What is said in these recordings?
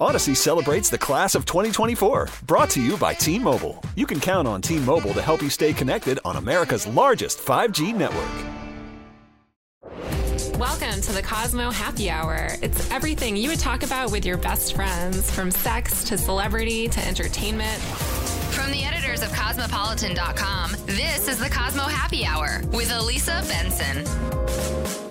Odyssey celebrates the class of 2024, brought to you by T Mobile. You can count on T Mobile to help you stay connected on America's largest 5G network. Welcome to the Cosmo Happy Hour. It's everything you would talk about with your best friends, from sex to celebrity to entertainment. From the editors of Cosmopolitan.com, this is the Cosmo Happy Hour with Elisa Benson.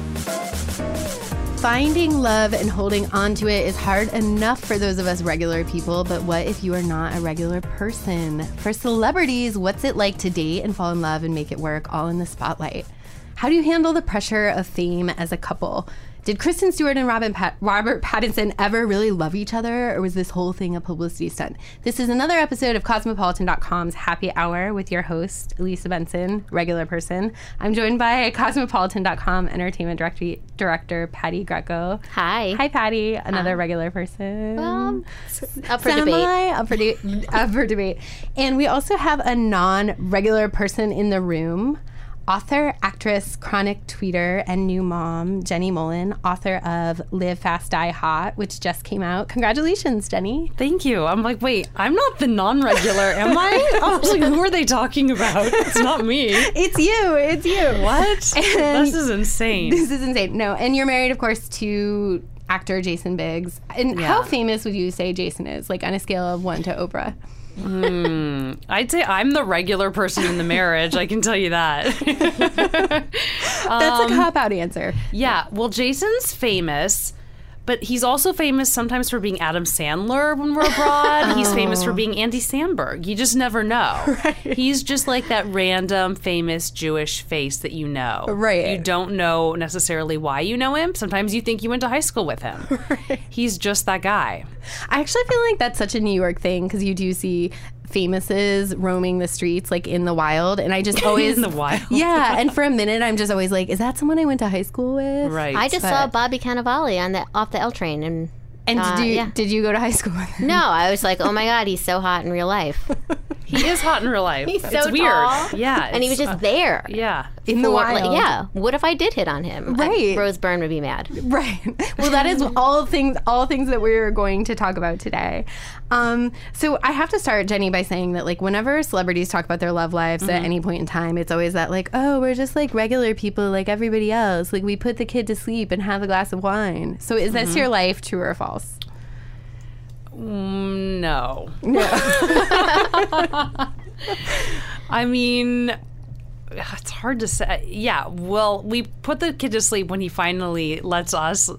Finding love and holding on to it is hard enough for those of us regular people, but what if you are not a regular person? For celebrities, what's it like to date and fall in love and make it work all in the spotlight? How do you handle the pressure of fame as a couple? Did Kristen Stewart and Robin Pat- Robert Pattinson ever really love each other, or was this whole thing a publicity stunt? This is another episode of Cosmopolitan.com's Happy Hour with your host, Elisa Benson, regular person. I'm joined by Cosmopolitan.com entertainment director, director Patti Greco. Hi. Hi, Patti, another regular person. Well, up for Semi, debate. Up for, de- up for debate. And we also have a non regular person in the room. Author, actress, chronic tweeter, and new mom, Jenny Mollen, author of Live Fast, Die Hot, which just came out. Congratulations, Jenny. Thank you. I'm like, wait, I'm not the non-regular, am I? I was like, who are they talking about? It's not me. It's you. It's you. What? And- this is insane. This is insane. No, and you're married, of course, to actor Jason Biggs. And how famous would you say Jason is, like on a scale of one to Oprah? I'd say I'm the regular person in the marriage. I can tell you that. That's Um, a cop out answer. yeah. Well, Jason's famous. But he's also famous sometimes for being Adam Sandler when we're abroad. He's famous Oh. for being Andy Samberg. You just never know. He's just like that random famous Jewish face that you know. Right. You don't know necessarily why you know him. Sometimes you think you went to high school with him. Right. He's just that guy. I actually feel like that's such a New York thing because you do see famouses roaming the streets like in the wild, and I just always In the wild. Yeah, and for a minute I'm just always like, is that someone I went to high school with? Right. I just saw Bobby Cannavale on the off the L train, and And Uh, did you yeah. did you go to high school with him? no, I was like, oh my god, he's so hot in real life, He is hot in real life. He's it's so weird. tall. Yeah. and he was just uh, there. yeah. In the wild. like, yeah. What if I did hit on him? I- Right. Rose Byrne would be mad. Right. Well, that is all things all things that we're going to talk about today. Um, so I have to start, Jenny, by saying that like whenever celebrities talk about their love lives at any point in time, it's always that like, oh, we're just like regular people like everybody else. Like we put the kid to sleep and have a glass of wine. So is this your life, true or false? Mm, No. I mean, it's hard to say. Yeah. Well, we put the kid to sleep when he finally lets us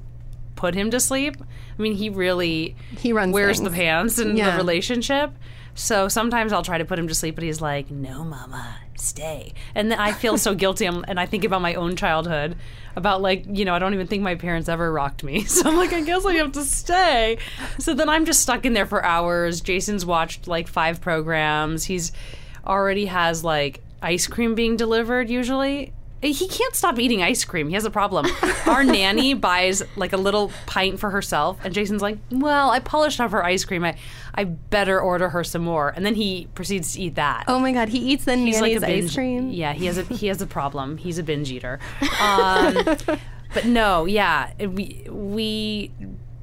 put him to sleep. I mean, he really He runs wears things. the pants in Yeah. the relationship. So sometimes I'll try to put him to sleep, but he's like, "No, mama, stay." And then I feel so guilty, I'm- and I think about my own childhood, about like, you know, I don't even think my parents ever rocked me. So I'm like, I guess I have to stay. So then I'm just stuck in there for hours. Jason's watched like five programs. He's already has like ice cream being delivered usually. He can't stop eating ice cream. He has a problem. Our nanny buys like a little pint for herself, and Jason's like, "Well, I polished off her ice cream. I, I better order her some more." And then he proceeds to eat that. Oh my god, he eats the He's nanny's like binge. ice cream. Yeah, he has a he has a problem. He's a binge eater. Um, but no, yeah, we we,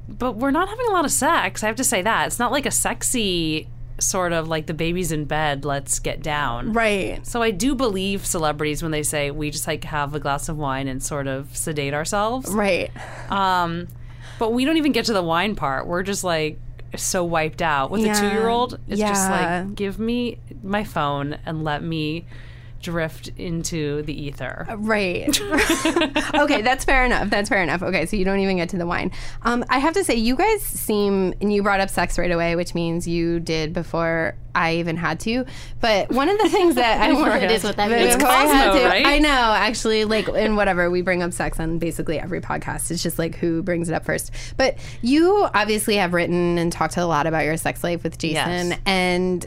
but we're not having a lot of sex. I have to say that it's not like a sexy sort of like the baby's in bed. Let's get down. Right. So I do believe celebrities when they say we just like have a glass of wine and sort of sedate ourselves. Right. Um, but we don't even get to the wine part. We're just like so wiped out. With Yeah. a two year old, it's just like give me my phone and let me drift into the ether. Right. okay, that's fair enough. That's fair enough. Okay, so you don't even get to the wine. Um, I have to say, you guys seem, and you brought up sex right away, which means you did before I even had to. But one of the things that I wanted It is what that But means. before I had to- right? I know, actually, like, and whatever, we bring up sex on basically every podcast. It's just like who brings it up first. But you obviously have written and talked a lot about your sex life with Jason. Yes. And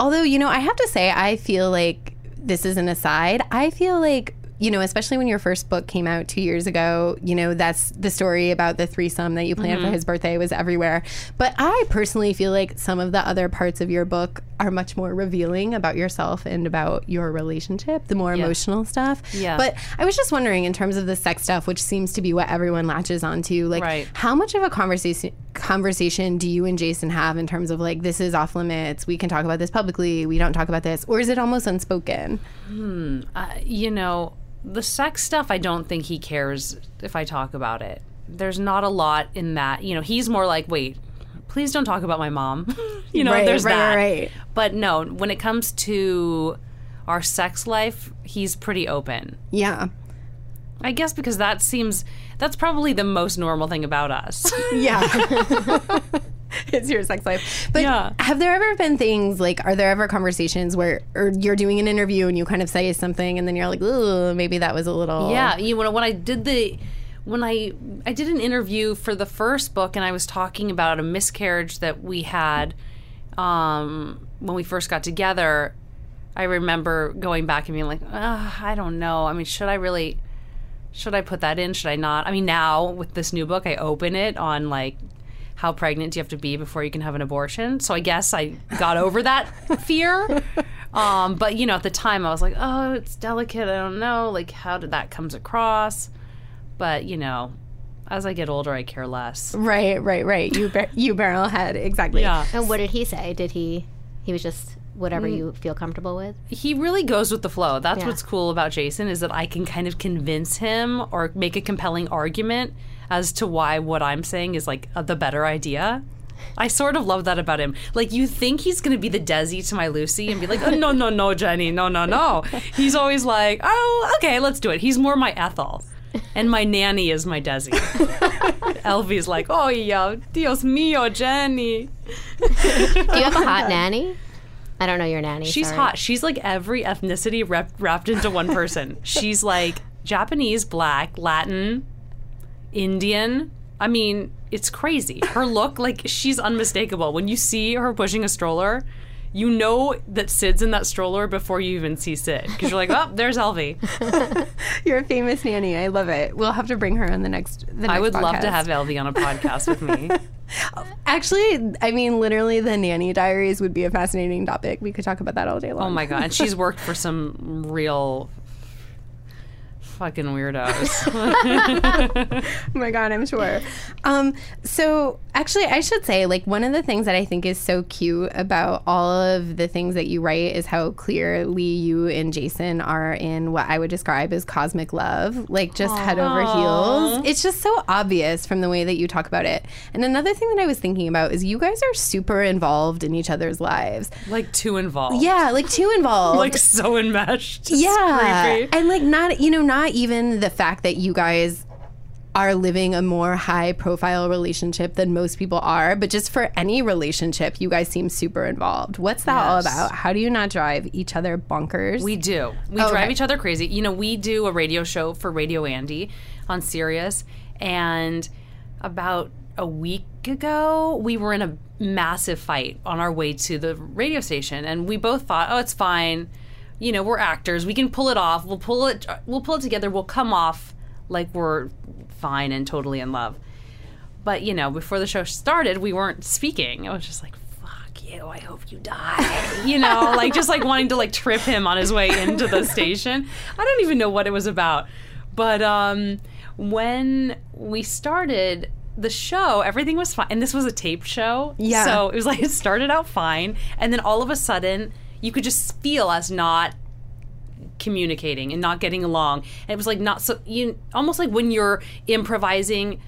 although, you know, I have to say, I feel like this is an aside. I feel like, you know, especially when your first book came out two years ago, you know, that's the story about the threesome that you planned for his birthday was everywhere. But I personally feel like some of the other parts of your book are much more revealing about yourself and about your relationship, the more Yeah. emotional stuff. Yeah. But I was just wondering, in terms of the sex stuff, which seems to be what everyone latches onto, like Right. how much of a conversation conversation do you and Jason have in terms of like this is off limits, we can talk about this publicly, we don't talk about this, or is it almost unspoken? Uh, you know, the sex stuff, I don't think he cares if I talk about it. There's not a lot in that. You know, he's more like, wait, please don't talk about my mom. you know, Right, there's right, that. right. But no, when it comes to our sex life, he's pretty open. Yeah. I guess because that seems that's probably the most normal thing about us. Yeah. it's your sex life. But Yeah. have there ever been things like are there ever conversations where or you're doing an interview and you kind of say something and then you're like, "Ooh, maybe that was a little Yeah, you know when I did the when I I did an interview for the first book and I was talking about a miscarriage that we had um, when we first got together. I remember going back and being like, I don't know. I mean, should I really? Should I put that in? Should I not? I mean, now with this new book, I open it on like how pregnant do you have to be before you can have an abortion. So I guess I got over that fear. Um, but you know, at the time, I was like, oh, it's delicate. I don't know. Like, how did that comes across? But you know, as I get older, I care less. Right, right, right. You bar- you barrel head exactly. Yeah. And what did he say? Did he? He was just whatever you feel comfortable with. he really goes with the flow. That's Yeah. what's cool about Jason is that I can kind of convince him or make a compelling argument as to why what I'm saying is like uh, the better idea. I sort of love that about him. Like you think he's going to be the Desi to my Lucy and be like, oh, "No, no, no, Jenny, no, no, no." He's always like, "Oh, okay, let's do it." He's more my Ethel. And my nanny is my Desi. Elvie's like, oh yeah, Dios mío, Jenny. Do you have a hot nanny? I don't know your nanny. She's sorry. hot. She's like every ethnicity rep- wrapped into one person. She's like Japanese, black, Latin, Indian. I mean, it's crazy. Her look, like, she's unmistakable. When you see her pushing a stroller, you know that Sid's in that stroller before you even see Sid. Because you're like, oh, there's Elvie. You're a famous nanny. I love it. We'll have to bring her on the next the next I would love to have Elvie on a podcast with me. Actually, I mean literally the nanny diaries would be a fascinating topic. We could talk about that all day long. Oh my God. And she's worked for some real fucking weirdos. Oh my god, I'm sure. Um, so actually, I should say, like, one of the things that I think is so cute about all of the things that you write is how clearly you and Jason are in what I would describe as cosmic love, like just head over heels. It's just so obvious from the way that you talk about it. And another thing that I was thinking about is you guys are super involved in each other's lives. like, too involved. Yeah, like too involved. Like, so enmeshed. It's yeah creepy. and like not you know not even the fact that you guys are living a more high profile relationship than most people are but just for any relationship you guys seem super involved what's that all about how do you not drive each other bonkers We do. We Oh, drive okay. each other crazy. You know, we do a radio show for Radio Andy on Sirius, and about a week ago, we were in a massive fight on our way to the radio station, and we both thought, "Oh, it's fine. You know, we're actors. We can pull it off. We'll pull it. We'll pull it together. We'll come off like we're fine and totally in love." But you know, before the show started, we weren't speaking. I was just like, "Fuck you! I hope you die." You know, like just like wanting to like trip him on his way into the station. I don't even know what it was about. But um, when we started the show, everything was fine, and this was a taped show. Yeah. So it was like it started out fine, and then all of a sudden, you could just feel us not communicating and not getting along. And it was like not so you almost like when you're improvising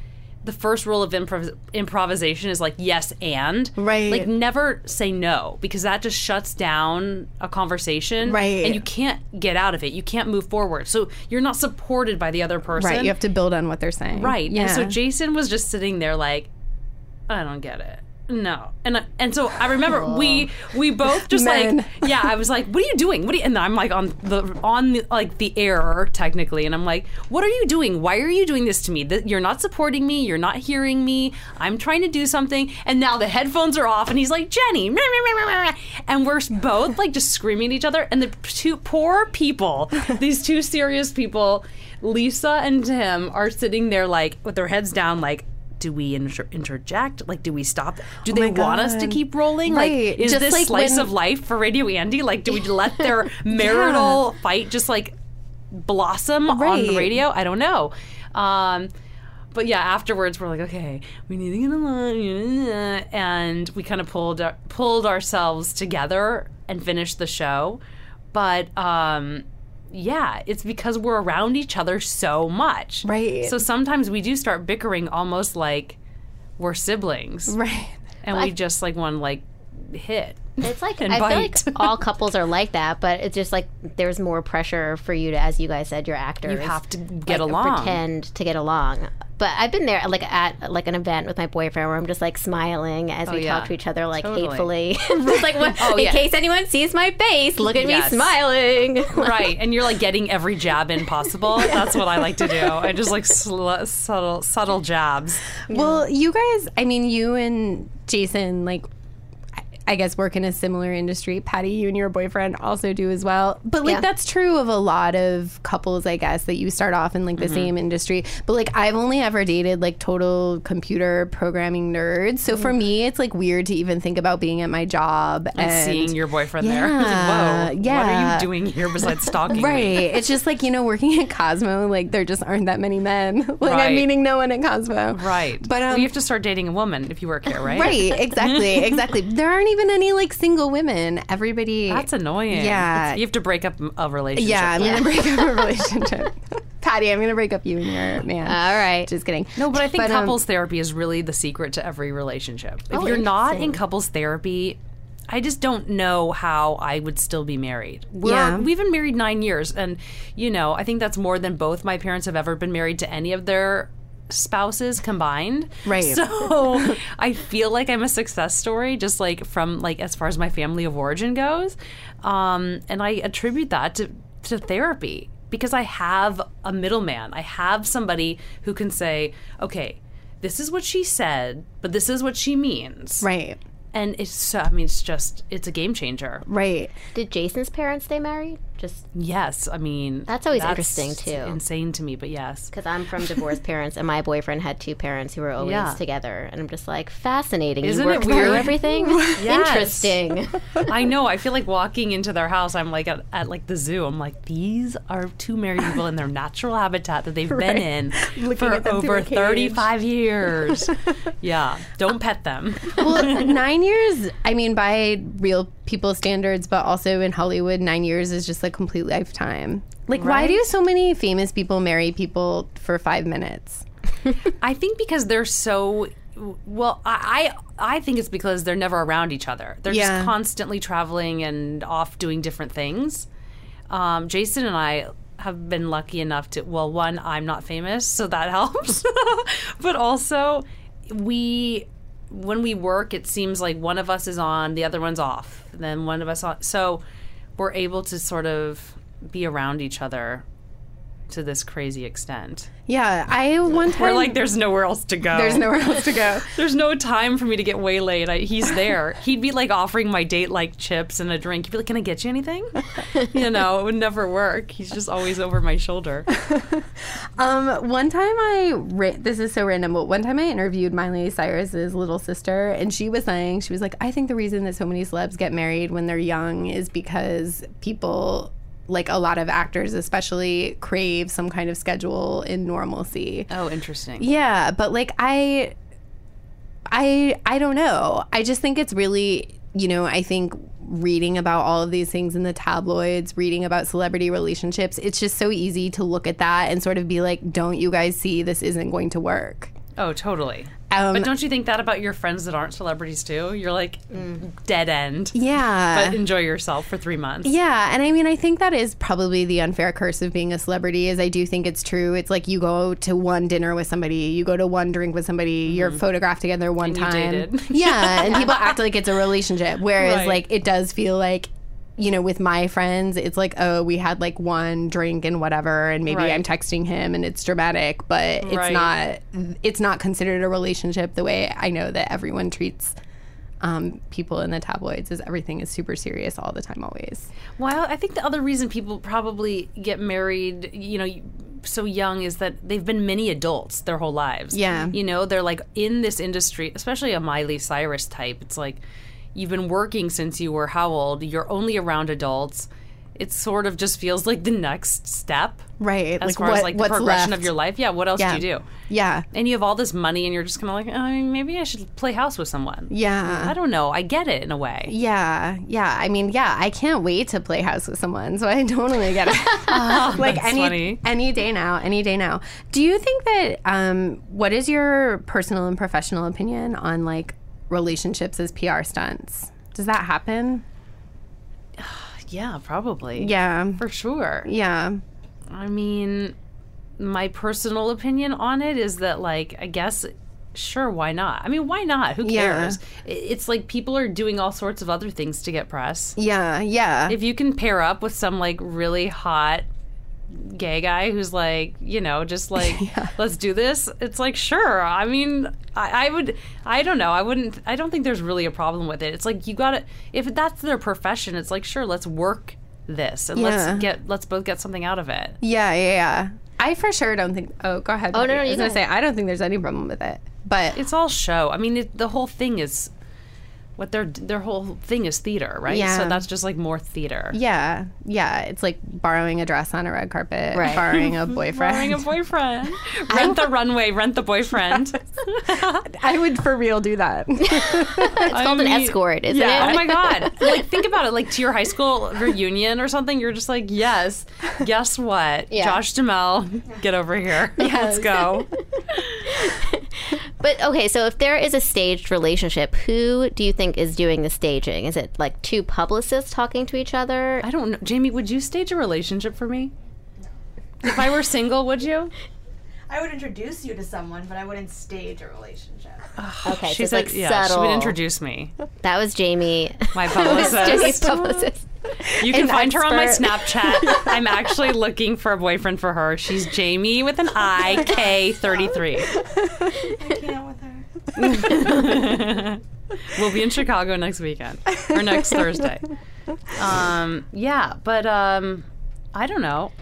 the first rule of improv- improvisation is like yes and Right. like never say no because that just shuts down a conversation Right. and you can't get out of it you can't move forward so you're not supported by the other person right you have to build on what they're saying Right. yeah And so Jason was just sitting there like, I don't get it. No. And and so I remember we we both just Men. like yeah, I was like, "What are you doing?" What are you, and I'm like on the on the, like the air technically and I'm like, "What are you doing? Why are you doing this to me? That you're not supporting me, you're not hearing me. I'm trying to do something." And now the headphones are off and he's like, "Jenny." meh, meh, meh." And we're both like just screaming at each other and the two poor people, these two Sirius people, Lisa and Tim are sitting there like with their heads down like do we inter- interject? Like, do we stop? Do Oh they want us to keep rolling? Right. Like, is Just this like slice when- of life for Radio Andy? Like, do we let their marital fight just like blossom on the radio? I don't know. Um, but yeah, afterwards we're like, okay, we need to get along, and we kind of pulled pulled ourselves together and finished the show. But um, yeah, it's because we're around each other so much, Right. So sometimes we do start bickering, almost like we're siblings, Right. and we just like want to like hit. It's like and I feel like all couples are like that, but it's just like there's more pressure for you to, as you guys said, your actors. You have to get like, along. pretend to get along. But I've been there, like at like an event with my boyfriend, where I'm just like smiling as oh, we Oh, yeah. talk to each other, like Totally. hatefully, just like what, Oh, in yeah. case anyone sees my face, look at Yes. me smiling. right and you're like getting every jab in possible that's what i like to do i just like sl- subtle subtle jabs Well, you guys, I mean, you and Jason, like, I- I guess work in a similar industry. Patti, you and your boyfriend also do as well. But like Yeah. that's true of a lot of couples, I guess, that you start off in like the same industry. But like I've only ever dated like total computer programming nerds. So for me, it's like weird to even think about being at my job and, and seeing your boyfriend there Yeah, It's like, whoa what are you doing here besides stalking Right. me It's just like, you know, working at Cosmo, like there just aren't that many men. like Right. I'm meeting no one at Cosmo. right But but um, you have to start dating a woman if you work here right Right, exactly, exactly. There aren't even any like single women. Everybody. that's annoying Yeah. It's- you have to break up a relationship Yeah, I'm gonna break up a relationship. Patti, I'm gonna break up you and your man. All right. Just kidding. No, but I think But, um, couples therapy is really the secret to every relationship. If Oh, you're not in couples therapy, I just don't know how I would still be married. We're, Yeah. We've been married nine years, and, you know, I think that's more than both my parents have ever been married to any of their spouses combined. Right. So I feel like I'm a success story, just like from like as far as my family of origin goes. Um, and I attribute that to, to therapy because I have a middleman. I have somebody who can say, okay, this is what she said, but this is what she means. Right, And it's so, I mean, it's just, it's a game changer. right. Did Jason's parents stay married? Just Yes. I mean, That's always interesting, too. Insane to me, but yes. because I'm from divorced parents, and my boyfriend had two parents who were always Yeah. together, and I'm just like fascinating. Isn't you it worked weird? everything. Interesting. I know. I feel like walking into their house, I'm like at, at like the zoo. I'm like, these are two married people in their natural habitat that they've been in for at them through over 35 years. yeah, don't pet them. Well, nine years. I mean, by real people standards, but also in Hollywood, nine years is just a complete lifetime. Like, why do so many famous people marry people for five minutes? I think because they're so. Well, I, I I think it's because they're never around each other. They're Yeah. just constantly traveling and off doing different things. Um, Jason and I have been lucky enough to. Well, one, I'm not famous, so that helps. but also, we when we work, it seems like one of us is on, the other one's off, then one of us on. So we're able to sort of be around each other to this crazy extent. Yeah, I one time. We're like, there's nowhere else to go. there's nowhere else to go. There's no time for me to get waylaid. I, he's there. He'd be like offering my date like chips and a drink. He'd be like, "Can I get you anything?" you know, it would never work. He's just always over my shoulder. Um, one time I ra- this is so random, but one time I interviewed Miley Cyrus's little sister, and she was saying she was like, I think the reason that so many celebs get married when they're young is because people. Like a lot of actors, especially, crave some kind of schedule in normalcy. Oh, interesting. Yeah, but like I I I don't know. I just think it's really, you know, I think reading about all of these things in the tabloids, reading about celebrity relationships, it's just so easy to look at that and sort of be like, don't you guys see this isn't going to work? Oh, totally. Um, but don't you think that about your friends that aren't celebrities too? You're like dead end. yeah. But enjoy yourself for three months. Yeah, and I mean, I think that is probably the unfair curse of being a celebrity. Is I do think it's true. It's like you go to one dinner with somebody, you go to one drink with somebody, you're photographed together one Mm-hmm. And time. dated. Yeah, and people act like it's a relationship, whereas Right. like it does feel like. You know, with my friends, it's like, oh, we had like one drink and whatever, and maybe Right. I'm texting him and it's dramatic, but it's Right. not. It's not considered a relationship the way I know that everyone treats um, people in the tabloids. Is everything is super serious all the time, always. Well, I think the other reason people probably get married, you know, so young is that they've been mini adults their whole lives. Yeah. You know, they're like in this industry, especially a Miley Cyrus type. It's like you've been working since you were how old? You're only around adults. It sort of just feels like the next step. Right. As like far what, as like the progression left. of your life. Yeah, what else Yeah. do you do? Yeah. And you have all this money and you're just kind of like, oh, maybe I should play house with someone. Yeah. I don't know. I get it in a way. Yeah, yeah. I mean, yeah, I can't wait to play house with someone, so I totally get it. like That's any funny. any day now, any day now. Do you think that um what is your personal and professional opinion on like relationships as PR stunts? Does that happen? Yeah, probably. Yeah. For sure. Yeah. I mean, my personal opinion on it is that, like, I guess, sure, why not? I mean, why not? Who cares? I- It's like people are doing all sorts of other things to get press. Yeah, yeah. If you can pair up with some, like, really hot gay guy who's like, you know, just like, let's do this, it's like, sure. I mean, I, I would, I don't know. I wouldn't, I don't think there's really a problem with it. It's like, you gotta, if that's their profession, it's like, sure, let's work this and Yeah. let's get, let's both get something out of it. yeah, yeah, yeah. I for sure don't think Oh, go ahead. Oh, no, Becky. no, I you was go going to say I don't think there's any problem with it. But It's all show. I mean, it, the whole thing is what their their whole thing is theater, right? Yeah. So that's just like more theater. yeah, yeah, it's like borrowing a dress on a red carpet, Right. borrowing a boyfriend. Borrowing a boyfriend. rent the runway, rent the boyfriend. I would for real do that. It's called an escort, isn't yeah. it? Oh my god. Like think about it. Like to your high school reunion or something. You're just like, yes. Guess what? Yeah. Josh Duhamel, get over here. Let's go. But okay, so if there is a staged relationship, who do you think is doing the staging? Is it like two publicists talking to each other? I don't know. Jamie, would you stage a relationship for me? If I were single, would you? I would introduce you to someone, but I wouldn't stage a relationship. Okay, so She it's said, like yeah, subtle. she would introduce me. That was Jamie. My Jamie's publicist. publicist. You can An find her on my. Snapchat. I'm actually looking for a boyfriend for her. She's Jamie with an I K 33. I can't with her. We'll be in Chicago next weekend or next Thursday. Um, yeah, but um, I don't know.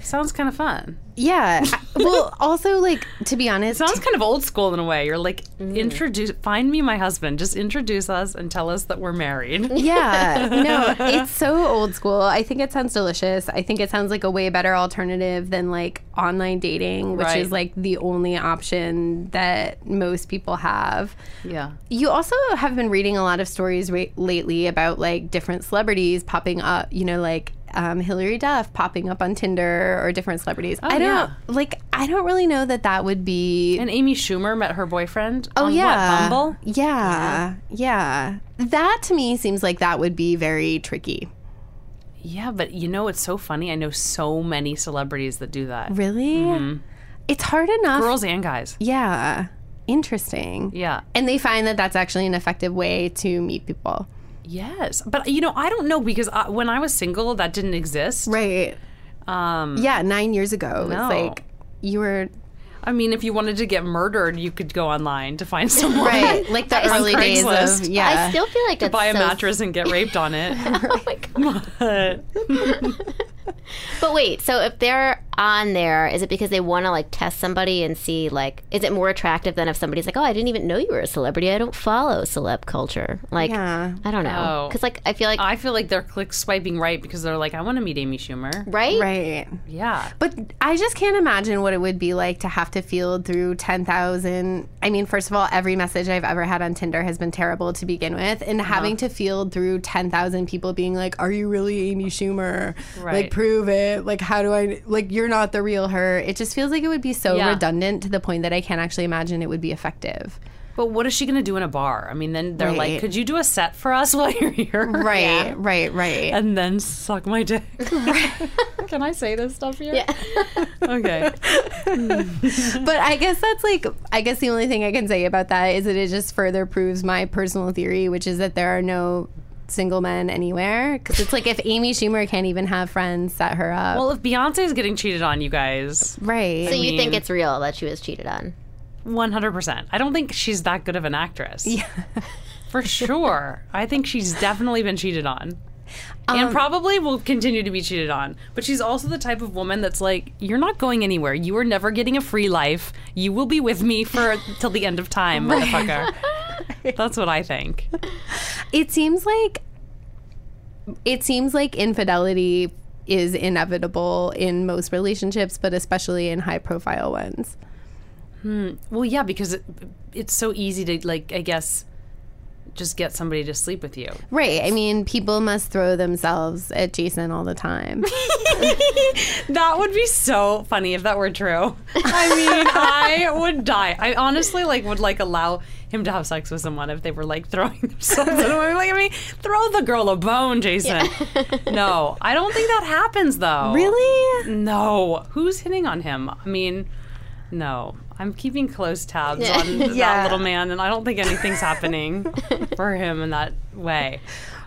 Sounds kind of fun. Yeah. Well, also like to be honest, it Sounds kind of old school in a way. You're like, mm. introduce, find me my husband. Just introduce us and tell us that we're married. yeah, no, it's so old school. I think it sounds delicious. I think it sounds like a way better alternative than like online dating, which Right. is like the only option that most people have. Yeah. You also have been reading a lot of stories ra- lately about like different celebrities popping up, you know, like um, Hilary Duff popping up on Tinder or different celebrities. I don't yeah. like. I don't really know that that would be. And Amy Schumer met her boyfriend. oh on yeah, What, Bumble? Yeah, yeah. That to me seems like that would be very tricky. Yeah, but you know, it's so funny. I know so many celebrities that do that. Really, it's hard enough. Girls and guys. Yeah, interesting. Yeah. And they find that that's actually an effective way to meet people. Yes. But, you know, I don't know because I, when I was single, that didn't exist. Right. Um, Yeah, nine years ago, No. it's like you were I mean, if you wanted to get murdered, you could go online to find someone. right, like the early days Craigslist. of yeah. I still feel like that's Buy a so- mattress and get raped on it. Oh my God. But wait, so if they're on there, is it because they want to like test somebody and see like, is it more attractive than if somebody's like, oh, I didn't even know you were a celebrity. I don't follow celeb culture. Like, Yeah. I don't know, Oh. because like I feel like I feel like they're click swiping right because they're like, I want to meet Amy Schumer. right, right. Yeah. But I just can't imagine what it would be like to have to field through 10,000. I mean, first of all, every message I've ever had on Tinder has been terrible to begin with. And uh-huh. having to field through 10,000 people being like, Are you really Amy Schumer? Right. Like, prove it. Like, how do I, like, you're not the real her. It just feels like it would be so Yeah. redundant to the point that I can't actually imagine it would be effective. But what is she going to do in a bar? I mean, then they're Right. like, could you do a set for us while you're here? Right, right, right. And then suck my dick. Can I say this stuff here? Yeah. Okay. but I guess that's like I guess the only thing I can say about that is that it just further proves my personal theory, which is that there are no single men anywhere. Because it's like if Amy Schumer can't even have friends set her up, Well, if Beyonce is getting cheated on, you guys, right? So you think it's real that she was cheated on? 100%. I don't think she's that good of an actress. Yeah. For sure. I think she's definitely been cheated on. and um, probably will continue to be cheated on. But she's also the type of woman that's like, you're not going anywhere. You are never getting a free life. You will be with me for till the end of time, motherfucker. That's what I think. It seems like it seems like infidelity is inevitable in most relationships, but especially in high profile ones. Hmm. Well, yeah, because it, it's so easy to like, I guess, just get somebody to sleep with you. Right. I mean, people must throw themselves at Jason all the time. That would be so funny if that were true. I mean, I would die. I honestly like would like allow him to have sex with someone if they were like throwing themselves. at him. Like, I mean, throw the girl a bone, Jason. No, I don't think that happens though. really? No. Who's hitting on him? I mean, no. I'm keeping close tabs on that little man, and I don't think anything's happening for him in that way.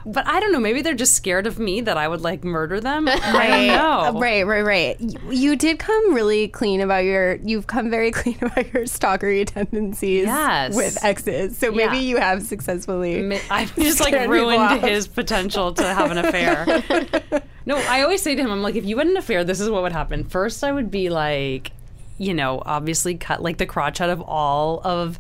But I don't know. Maybe they're just scared of me that I would like murder them. I don't know. Uh, right, right, right. You, you did come really clean about your. You've come very clean about your stalkery tendencies Yes. with exes. So maybe Yeah. you have successfully. I've just like ruined his potential to have an affair. no, I always say to him, I'm like, if you had an affair, this is what would happen. First, I would be like, you know, obviously cut like the crotch out of all of,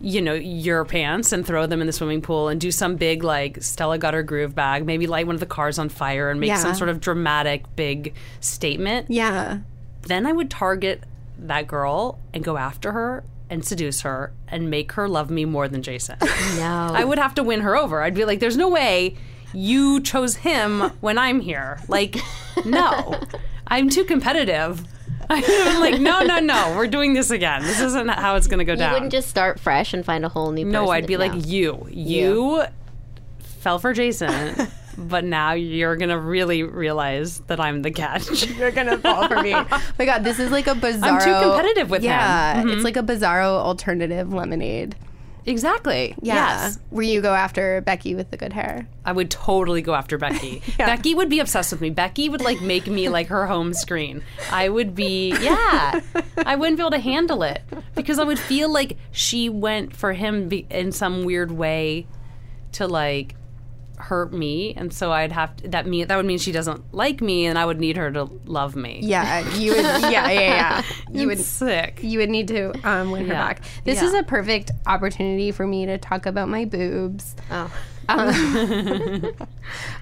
you know, your pants and throw them in the swimming pool and do some big like Stella got her groove bag, maybe light one of the cars on fire and make Yeah. some sort of dramatic big statement. Yeah. Then I would target that girl and go after her and seduce her and make her love me more than Jason. No. I would have to win her over. I'd be like, there's no way you chose him when I'm here. Like, no, I'm too competitive. I'm like, no, no, no, we're doing this again. This isn't how it's going to go down. you down. wouldn't just start fresh and find a whole new person. no, I'd to- be like, no. you, you fell for Jason, but now you're going to really realize that I'm the catch. You're gonna fall for me. oh my god, this is like a bizarro. competitive with him. yeah, Mm-hmm. it's like a bizarro alternative lemonade. Exactly. Yeah, Yes. where you go after Becky with the good hair. I would totally go after Becky. Becky would be obsessed with me. Becky would like make me like her home screen. I would be, yeah, I wouldn't be able to handle it because I would feel like she went for him be- in some weird way to like hurt me, and so I'd have to, that mean that would mean she doesn't like me, and I would need her to love me. Yeah, you would. Yeah, yeah, yeah. You would. Sick. You would need to um, win her Yeah. back. This Yeah. is a perfect opportunity for me to talk about my boobs. Oh.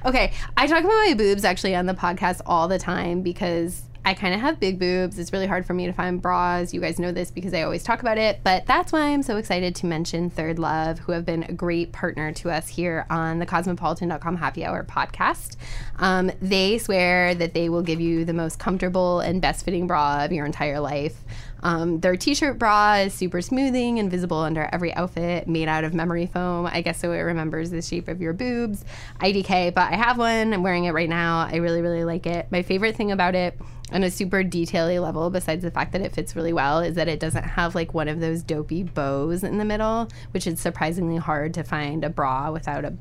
Okay, I talk about my boobs actually on the podcast all the time because I kind of have big boobs. It's really hard for me to find bras. You guys know this because I always talk about it, but that's why I'm so excited to mention Third Love, who have been a great partner to us here on the cosmopolitan.com happy hour podcast. Um, they swear that they will give you the most comfortable and best fitting bra of your entire life. Um, their t-shirt bra is super smoothing and visible under every outfit, made out of memory foam. I guess so it remembers the shape of your boobs. IDK, but I have one. I'm wearing it right now. I really, really like it. My favorite thing about it on a super detaily level, besides the fact that it fits really well, is that it doesn't have like one of those dopey bows in the middle, which is surprisingly hard to find a bra without a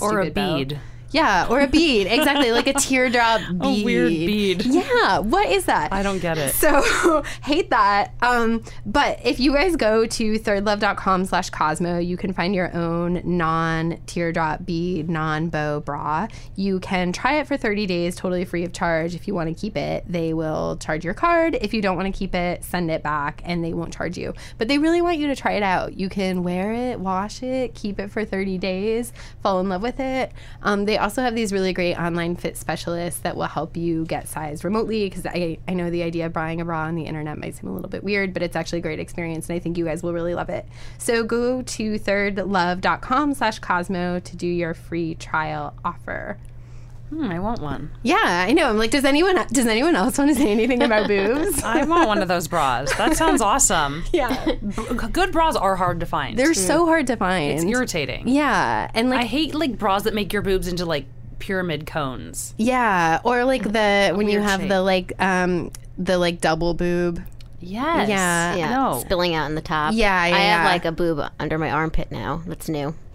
Or a bead bow. Yeah, or a bead. Exactly, like a teardrop bead. A weird bead. Yeah, what is that? I don't get it. So hate that. Um, but if you guys go to thirdlove.com slash Cosmo, you can find your own non teardrop bead, non bow bra. You can try it for 30 days totally free of charge. If you want to keep it, they will charge your card. If you don't want to keep it, send it back and they won't charge you. But they really want you to try it out. You can wear it, wash it, keep it for 30 days, fall in love with it. Um, they also have these really great online fit specialists that will help you get sized remotely because I, I know the idea of buying a bra on the internet might seem a little bit weird, but it's actually a great experience and I think you guys will really love it. So go to thirdlove.com slash Cosmo to do your free trial offer. Hmm, I want one. Yeah, I know. I'm like, does anyone does anyone else want to say anything about boobs? I want one of those bras. That sounds awesome. yeah, B- Good bras are hard to find. they're so hard to find. it's irritating. Yeah, and like I hate like bras that make your boobs into like pyramid cones. Yeah, or like the when you weird have shape. the like um the like double boob. Yes. Yeah. Yeah, No. spilling out in the top. Yeah, yeah, I have yeah. like a boob under my armpit now. That's new.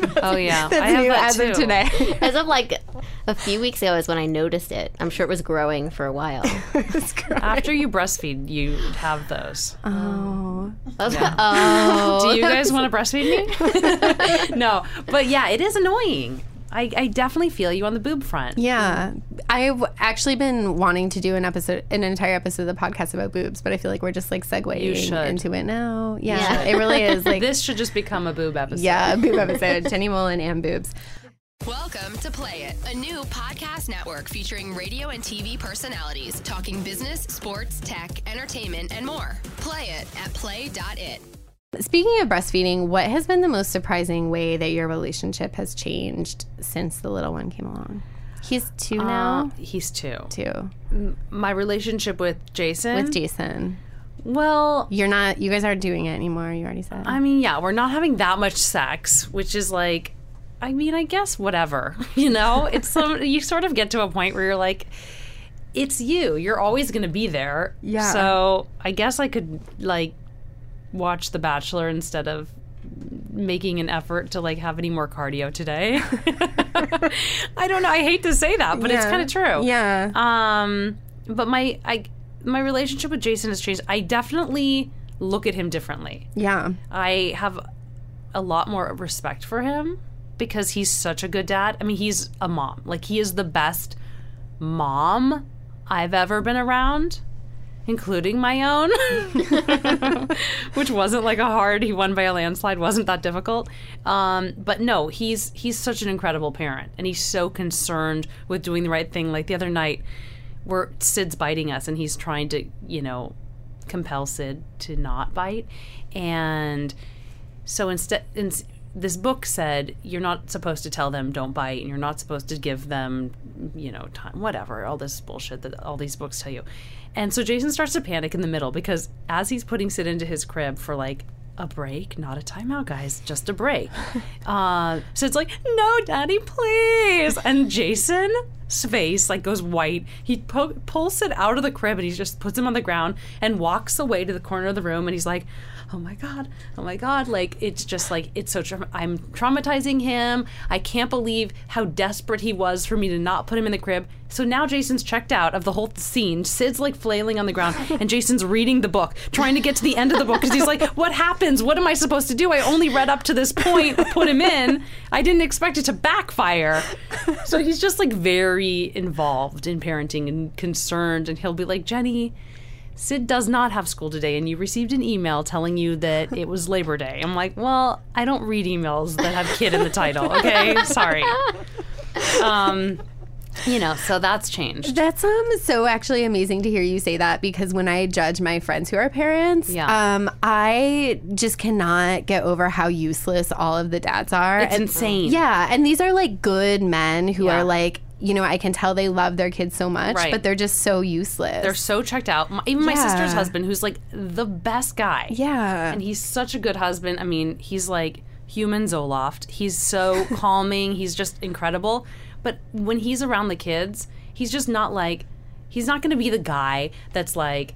Oh yeah. That's I have new that as too. of today. As of like a few weeks ago is when I noticed it. I'm sure it was growing for a while. After you breastfeed, you have those. oh, oh, oh. Do you guys want to breastfeed me? no, but yeah, it is annoying. I, I definitely feel you on the boob front. Yeah, I've actually been wanting to do an episode, an entire episode of the podcast about boobs, but I feel like we're just like segueing You should. into it now. Yeah, Yeah. it really is like This should just become a boob episode. yeah, a boob episode. Jenny Mollen and boobs. Welcome to Play It, a new podcast network featuring radio and TV personalities talking business, sports, tech, entertainment, and more. Play it at play.it. Speaking of breastfeeding, what has been the most surprising way that your relationship has changed since the little one came along? He's two Uh, now. he's two. Two My relationship with Jason. with Jason. well, You're not. You guys aren't doing it anymore. You already said. I mean, yeah, we're not having that much sex, which is like, I mean, I guess whatever. You know, it's some you sort of get to a point where you're like, it's you. You're always going to be there. Yeah. So I guess I could like watch The Bachelor instead of making an effort to like have any more cardio today. I don't know. I hate to say that, but it's kind of true. Yeah. Um, but my I my relationship with Jason has changed. I definitely look at him differently. yeah. I have a lot more respect for him because he's such a good dad. I mean, he's a mom. Like he is the best mom I've ever been around, including my own. Which wasn't like a hard he won by a landslide, wasn't that difficult. Um, but no, he's he's such an incredible parent and he's so concerned with doing the right thing. Like the other night where Sid's biting us and he's trying to, you know, compel Sid to not bite. And so instead, in, this book said you're not supposed to tell them don't bite, and you're not supposed to give them, you know, time, whatever, all this bullshit that all these books tell you. And so Jason starts to panic in the middle because as he's putting Sid into his crib for like a break, not a timeout, guys, just a break. uh, it's like, "No, Daddy, please!" And Jason's face like goes white. He po- pulls Sid out of the crib and he just puts him on the ground and walks away to the corner of the room. And he's like, "Oh my god, oh my god!" Like it's just like it's so. Tra- I'm traumatizing him. I can't believe how desperate he was for me to not put him in the crib. So now Jason's checked out of the whole scene. Sid's like flailing on the ground, and Jason's reading the book, trying to get to the end of the book because he's like, "What happens? What am I supposed to do? I only read up to this point, put him in. I didn't expect it to backfire." So he's just like very involved in parenting and concerned, and he'll be like, "Jenny." Sid does not have school today, and you received an email telling you that it was Labor Day. I'm like, well, I don't read emails that have kid in the title. Okay, sorry. Um, you know, so that's changed. That's um so actually amazing to hear you say that because when I judge my friends who are parents, Yeah. um, I just cannot get over how useless all of the dads are. It's insane. Yeah, and these are like good men who Yeah. are like, you know, I can tell they love their kids so much, Right. but they're just so useless. They're so checked out. My- Even my sister's husband, who's like the best guy. yeah. And he's such a good husband. I mean, he's like human Zoloft. He's so calming. He's just incredible. But when he's around the kids, he's just not like, he's not going to be the guy that's like,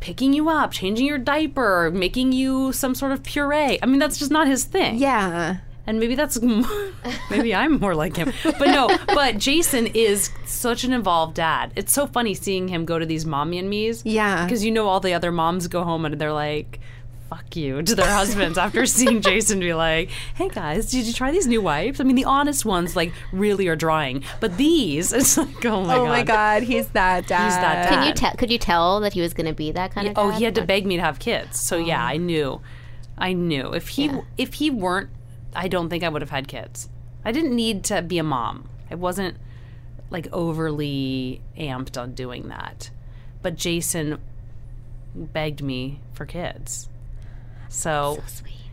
picking you up, changing your diaper, making you some sort of puree. I mean, that's just not his thing. yeah. And maybe that's maybe I'm more like him. But no, but Jason is such an involved dad. It's so funny seeing him go to these mommy and me's. Yeah. Because you know all the other moms go home and they're like, fuck you to their husbands after seeing Jason be like, hey guys, did you try these new wipes? I mean, the honest ones like really are drying. But these, it's like, oh my oh God. my god, he's that dad. He's that dad. Can you tell? Could you tell that he was going to be that kind of? Oh, he had to beg me to have kids. So yeah, oh. I knew. I knew. If he if he weren't I don't think I would have had kids. I didn't need to be a mom. I wasn't like overly amped on doing that. But Jason begged me for kids. So,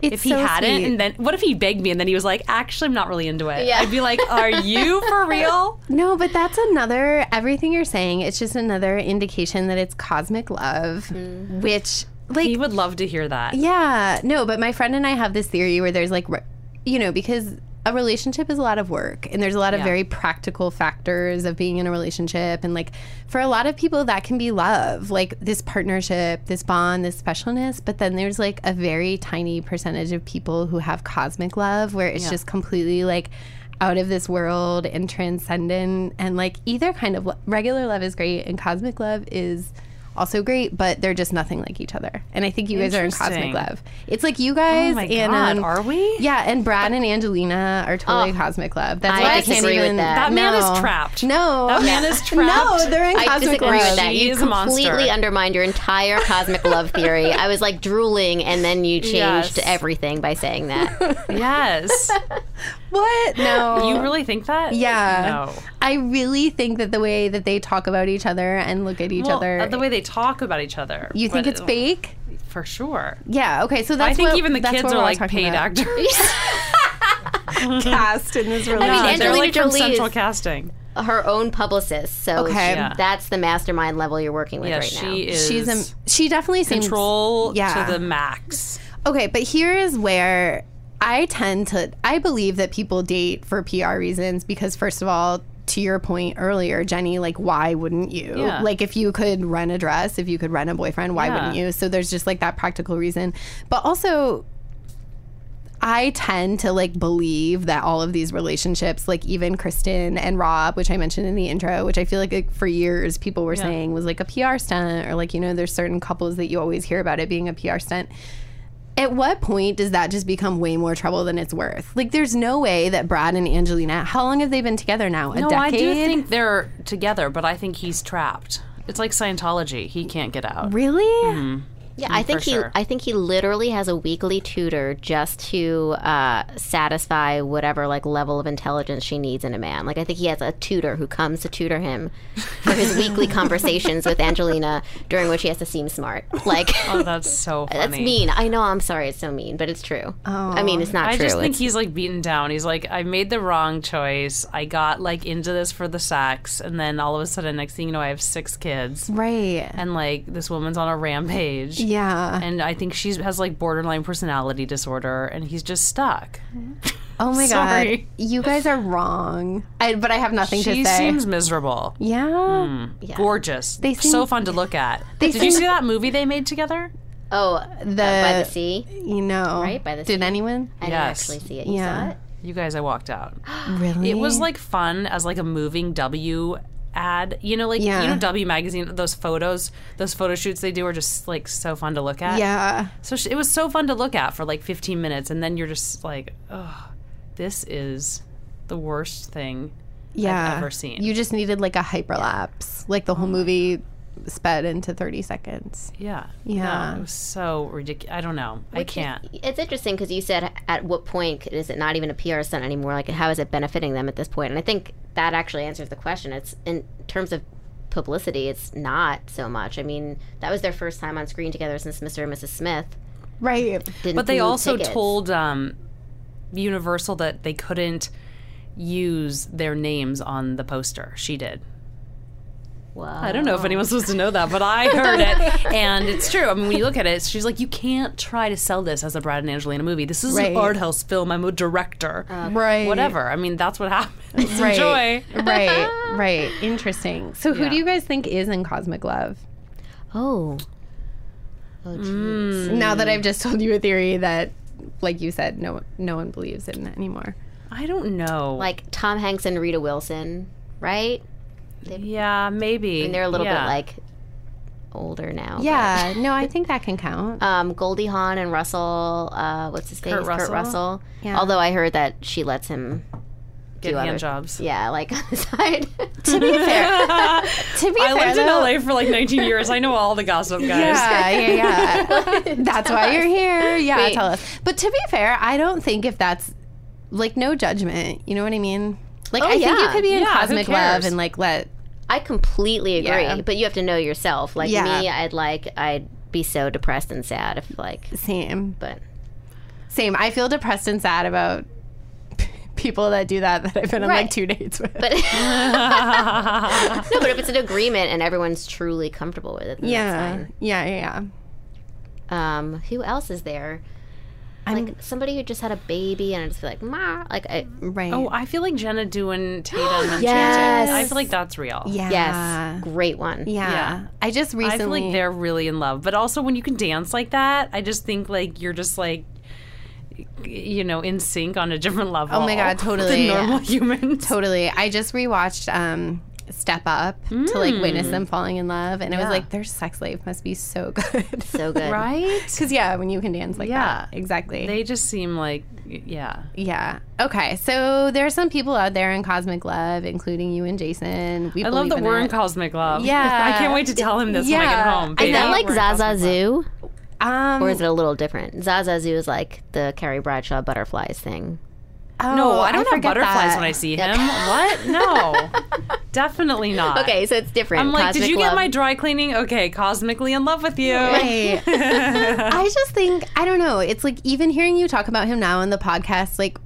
It's if he so hadn't, sweet. and then what if he begged me and then he was like, "Actually, I'm not really into it." Yeah. I'd be like, "Are you for real?" No, but that's another everything you're saying. It's just another indication that it's cosmic love, mm. which like He would love to hear that. Yeah, no, but my friend and I have this theory where there's like, re- you know, because a relationship is a lot of work and there's a lot of Yeah. very practical factors of being in a relationship. And like for a lot of people, that can be love, like this partnership, this bond, this specialness. But then there's like a very tiny percentage of people who have cosmic love where it's Yeah. just completely like, out of this world and transcendent and like either kind of lo- regular love is great and cosmic love is also great, but they're just nothing like each other. And I think you guys are in cosmic love. It's like you guys Oh my and God, um, are we? Yeah, and Brad and Angelina are totally cosmic love. That's I why I can't disagree with even. that. That man no. is trapped. No, That man is trapped. No, they're in I cosmic disagree love. with that. She You is a monster. completely undermined your entire cosmic love theory. I was like drooling, and then you changed Yes. everything by saying that. Yes. What? No. you really think that? Yeah. No. I really think that the way that they talk about each other and look at each Well, other. the way they talk about each other. you think but- it's fake? For sure. Yeah. Okay. So that's I think what- even the kids are like paid about. actors. cast in this mean, relationship. they're Angelina like from Jolie Central is- Casting. Her own publicist, so Okay. Yeah. that's the mastermind level you're working with Yeah, right now. she is. She's a, she definitely seems control yeah. to the max. Okay, but here is where I tend to I believe that people date for PR reasons because first of all, to your point earlier, Jenny, like why wouldn't you? Yeah. Like if you could rent a dress, if you could rent a boyfriend, why Yeah. wouldn't you? So there's just like that practical reason. But also I tend to like believe that all of these relationships, like even Kristen and Rob, which I mentioned in the intro, which I feel like, like for years people were saying was like a PR stunt, or like, you know, there's certain couples that you always hear about it being a PR stunt. At what point does that just become way more trouble than it's worth? Like, there's no way that Brad and Angelina, how long have they been together now? A No, decade? I do think they're together, but I think he's trapped. It's like Scientology. He can't get out. Really? Mm-hmm. Yeah, I think he. sure. I think he literally has a weekly tutor just to uh, satisfy whatever like level of intelligence she needs in a man. Like I think he has a tutor who comes to tutor him for his weekly conversations with Angelina, during which he has to seem smart. Like Oh, that's so funny. that's mean. I know. I'm sorry. It's so mean, but it's true. Oh. I mean, it's not I true. just think It's- he's like beaten down. He's like, I made the wrong choice. I got like into this for the sex, and then all of a sudden, next thing you know, I have six kids, Right. and like this woman's on a rampage. Yeah. And I think she has like borderline personality disorder, and he's just stuck. oh my sorry. God. You guys are wrong. I, but I have nothing She to say. seems miserable. yeah. Hmm. Gorgeous. They seem- so fun to look at. They Did you see that movie they made together? oh, The, uh, by the sea. You know. Right, by the sea. Did sea. anyone? I didn't Yes. actually see it. You Yeah. saw it? You guys, I walked out. Really? It was like fun as like a moving W ad. You know, like Yeah. you know W magazine. Those photos, those photo shoots they do are just like so fun to look at. Yeah. So sh- it was so fun to look at for like 15 minutes, and then you're just like, oh, this is the worst thing yeah. I've ever seen. You just needed like a hyperlapse. Like the whole oh movie sped into 30 seconds. yeah, Yeah. No, it was so ridiculous. I don't know. I Which is- can't. it's interesting because you said at what point is it not even a PR stunt anymore? Like, how is it benefiting them at this point? And I think that actually answers the question. It's in terms of publicity, it's not so much. I mean, that was their first time on screen together since Mr. and Mrs. Smith. Right. Didn't But they also tickets. told um, Universal that they couldn't use their names on the poster. She did. Wow. I don't know if anyone's supposed to know that, but I heard it, and it's true. I mean, when you look at it, she's like, you can't try to sell this as a Brad and Angelina movie. This is Right. an art house film. I'm a director. Uh-huh. Right. Whatever. I mean, that's what happens. Right. Enjoy. right. Right. Interesting. So who Yeah. do you guys think is in Cosmic Love? Oh. Oh, jeez. Mm. Now that I've just told you a theory that like you said no no one believes in anymore. I don't know. Like Tom Hanks and Rita Wilson, right? Yeah, maybe. And they're a little Yeah. bit like older now. but- Yeah, no, I think that can count. Um, Goldie Hawn and Russell, uh, what's his name? Russell? Kurt Russell. Yeah. Although I heard that she lets him get do hand other- jobs. Yeah, like on the side. to be fair, to be I fair, lived in LA for like 19 years. I know all the gossip guys. Yeah, yeah, yeah. that's why you're here. Yeah, Wait. tell us. But to be fair, I don't think if that's like no judgment. You know what I mean? Like Oh, I think you could be in Yeah, cosmic love and like let I completely agree, Yeah. but you have to know yourself. Like Yeah. me, I'd like I'd be so depressed and sad if like, same but same. I feel depressed and sad about people that do that that I've been on like two dates with. but no, but if it's an agreement and everyone's truly comfortable with it, then yeah, yeah, yeah, yeah. Um, who else is there? Like somebody who just had a baby and I just feel like, ma, like I, Right. Oh, I feel like Jenna Dewan Tatum and Yes. I feel like that's real. yeah. yes, great one. Yeah. Yeah. I just recently I feel like they're really in love. But also when you can dance like that, I just think like you're just like you know, in sync on a different level. Oh my God, totally. Than normal human. Totally. I just rewatched um step up to like witness them falling in love, and it was like their sex life must be so good. So good. Right? Because yeah, when you can dance like Yeah. that, exactly. They just seem like, yeah. yeah. Okay. So there are some people out there in cosmic love, including you and Jason. We I love believe that we're in cosmic love. Yeah. I can't wait to tell him this when I get home. Is Is that like we're Zaza. Zoo? Um, Or is it a little different? Zsa Zsa Zsu is like the Carrie Bradshaw butterflies thing. No, oh, I don't have butterflies that. when I see him. what? No. Definitely not. Okay, so it's different. I'm like, did Cosmic you get my dry cleaning? Okay, cosmically in love with you. Right. I just think I don't know. It's like even hearing you talk about him now on the podcast, like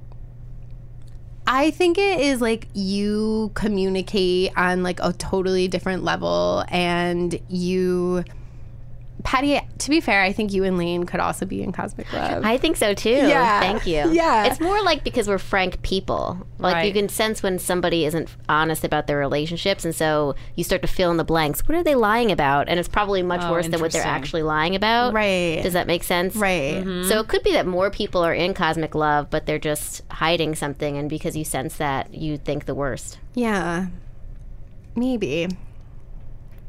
I think it is like you communicate on like a totally different level and you Patti, to be fair, I think you and Lane could also be in Cosmic Love. I think so too. Yeah. Thank you. Yeah. It's more like because we're frank people. Like you can sense when somebody isn't honest about their relationships, and so you start to fill in the blanks. What are they lying about? And it's probably much Oh, worse than what they're actually lying about. Right. Does that make sense? right. Mm-hmm. So it could be that more people are in cosmic love, but they're just hiding something, and because you sense that, you think the worst. Yeah. Maybe.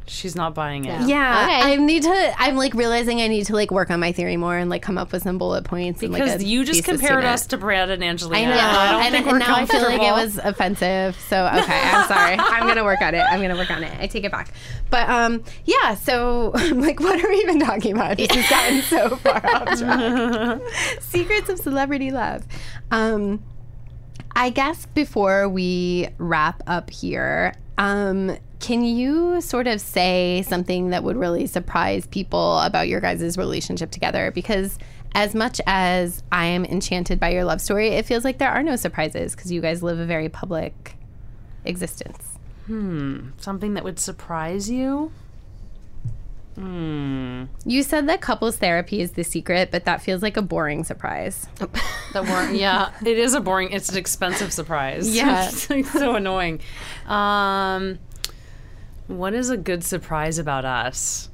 She's not buying it. Yeah. Okay. I need to I'm like realizing I need to like work on my theory more and like come up with some bullet points and, like, Because you just compared us to Brad and Angelina. I know. I don't and, think and we're now I feel like it was offensive. So okay, I'm sorry. I'm gonna work on it. I'm gonna work on it. I take it back. But um, yeah. So I'm like, what are we even talking about? This has gotten so far off track. Secrets of celebrity love. Um, I guess before we wrap up here, um, can you sort of say something that would really surprise people about your guys' relationship together? Because as much as I am enchanted by your love story, it feels like there are no surprises because you guys live a very public existence. Hmm. Something that would surprise you? Hmm. You said that couples therapy is the secret, but that feels like a boring surprise. Weren't. Yeah, it is a boring. It's an expensive surprise. Yeah. it's like so annoying. Um, what is a good surprise about us?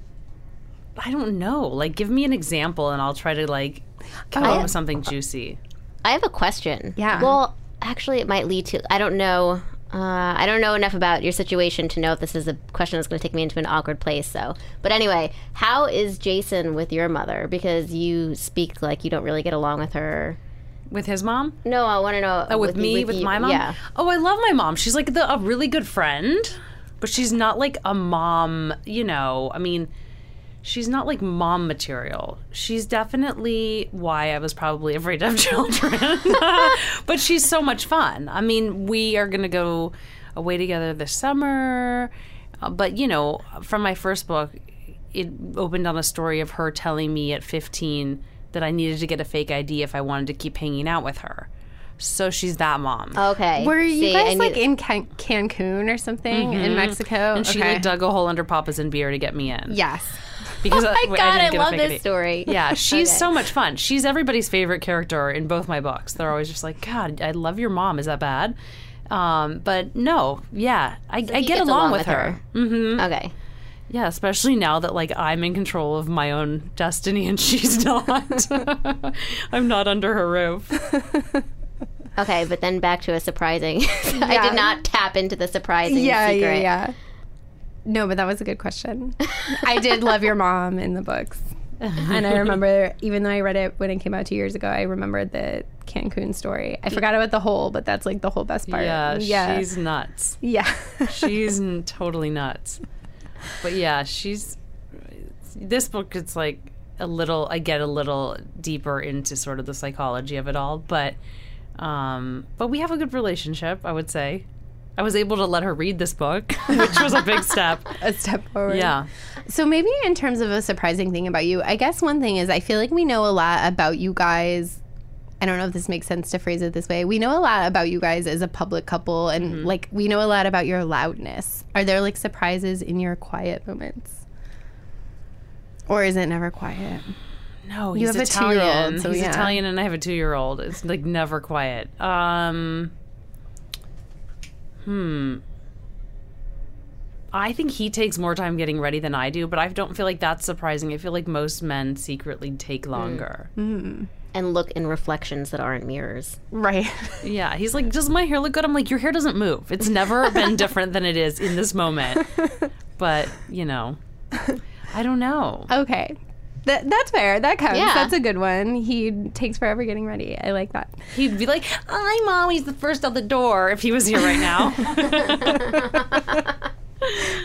I don't know. Like, give me an example, and I'll try to like come up with something juicy. I have a question. Yeah. Well, actually, it might lead to. I don't know. Uh, I don't know enough about your situation to know if this is a question that's going to take me into an awkward place. So, but anyway, how is Jason with your mother? Because you speak like you don't really get along with her. With his mom? No, I want to know. Oh, with, me, with, you- my mom? Yeah. Oh, I love my mom. She's like the, a really good friend, but she's not like a mom, you know. I mean, she's not like mom material. She's definitely why I was probably afraid of children. but she's so much fun. I mean, we are going to go away together this summer. Uh, but, you know, from my first book, it opened on a story of her telling me at 15 that I needed to get a fake ID if I wanted to keep hanging out with her. So she's that mom. Okay. Were you See, I guys like in Can- Cancun or something in Mexico? and she Okay. like dug a hole under Papas and Beer to get me in. Yes. Because Oh I, my I God, didn't I a love this story. Yeah, she's Okay. so much fun. She's everybody's favorite character in both my books. They're always just like, God, I love your mom. Is that bad? Um, but no, yeah, I, I get along, along with with her. her. hmm Okay. Yeah, especially now that like I'm in control of my own destiny and she's not. I'm not under her roof. Okay, but then back to a surprising. I did not tap into the surprising yeah, secret. yeah, yeah. No, but that was a good question. I did love your mom in the books. and I remember, even though I read it when it came out two years ago, I remembered the Cancun story. I forgot about the whole, but that's like the whole best part. Yeah, she's nuts. yeah. She's n- totally nuts. But yeah, she's. This book, it's like a little. I get a little deeper into sort of the psychology of it all, but, um, but we have a good relationship. I would say. I was able to let her read this book, which was a big step. a step forward. Yeah. So maybe in terms of a surprising thing about you, I guess one thing is I feel like we know a lot about you guys. I don't know if this makes sense to phrase it this way. We know a lot about you guys as a public couple and like we know a lot about your loudness. Are there like surprises in your quiet moments? Or is it never quiet? No, You he's have a Italian. two-year-old, so he's yeah. Italian, and I have a two-year-old. It's like never quiet. Um, hmm. I think he takes more time getting ready than I do, but I don't feel like that's surprising. I feel like most men secretly take longer. and look in reflections that aren't mirrors. Right. Yeah, he's like, "Does my hair look good?" I'm like, "Your hair doesn't move. It's never been different than it is in this moment." But you know, I don't know. Okay. That, that's fair. That counts. Yeah. That's a good one. He takes forever getting ready. I like that. He'd be like, "I'm always the first out the door." If he was here right now,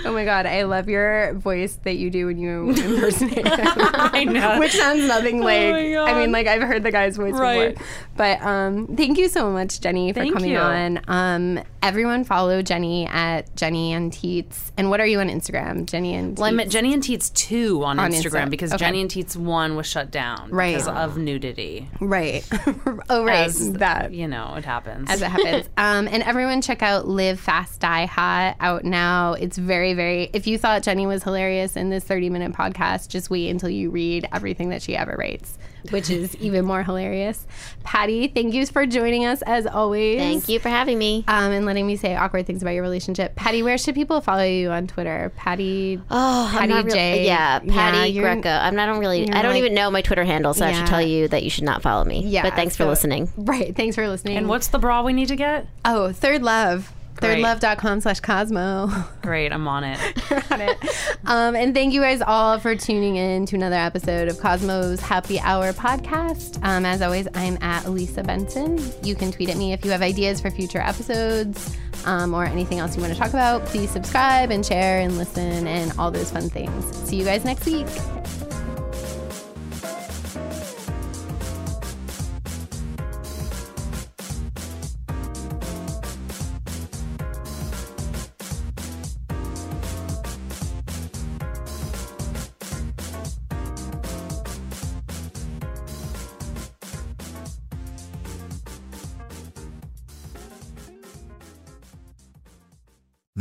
Oh my god, I love your voice that you do when you impersonate him. I know. Which sounds nothing like my God. I mean like I've heard the guy's voice Right. before. But um thank you so much Jenny for Thank coming you. on. Um everyone follow Jenny at Jenny and Teets. And what are you on Instagram? Jenny and well, I Teets? met Jenny and Teets two on, On Instagram Insta. because Okay. Jenny and Teets one was shut down Right. because of nudity. Right. oh right. As that you know, it happens. as it happens. um, and everyone check out Live Fast Die Hot out now. It's very, very. If you thought Jenny was hilarious in this 30 minute podcast, just wait until you read everything that she ever writes, which is even more hilarious. Patti, thank you for joining us as always. Thank you for having me. Um, and letting me say awkward things about your relationship. Patti, where should people follow you on Twitter? Patti. Oh, I'm Patti not real- J. Yeah, Patti you're- Greco. I'm not I don't really. I don't like- even know my Twitter handle, so I should tell you that you should not follow me. Yeah, But thanks for listening. Right. Thanks for listening. and what's the bra we need to get? Oh, Third Love. Thirdlove.com slash Cosmo. Great, I'm on it. on it. Um, and thank you guys all for tuning in to another episode of Cosmos Happy Hour podcast. Um, as always, I'm at Elisa Benson. You can tweet at me if you have ideas for future episodes um, or anything else you want to talk about. Please subscribe and share and listen and all those fun things. See you guys next week.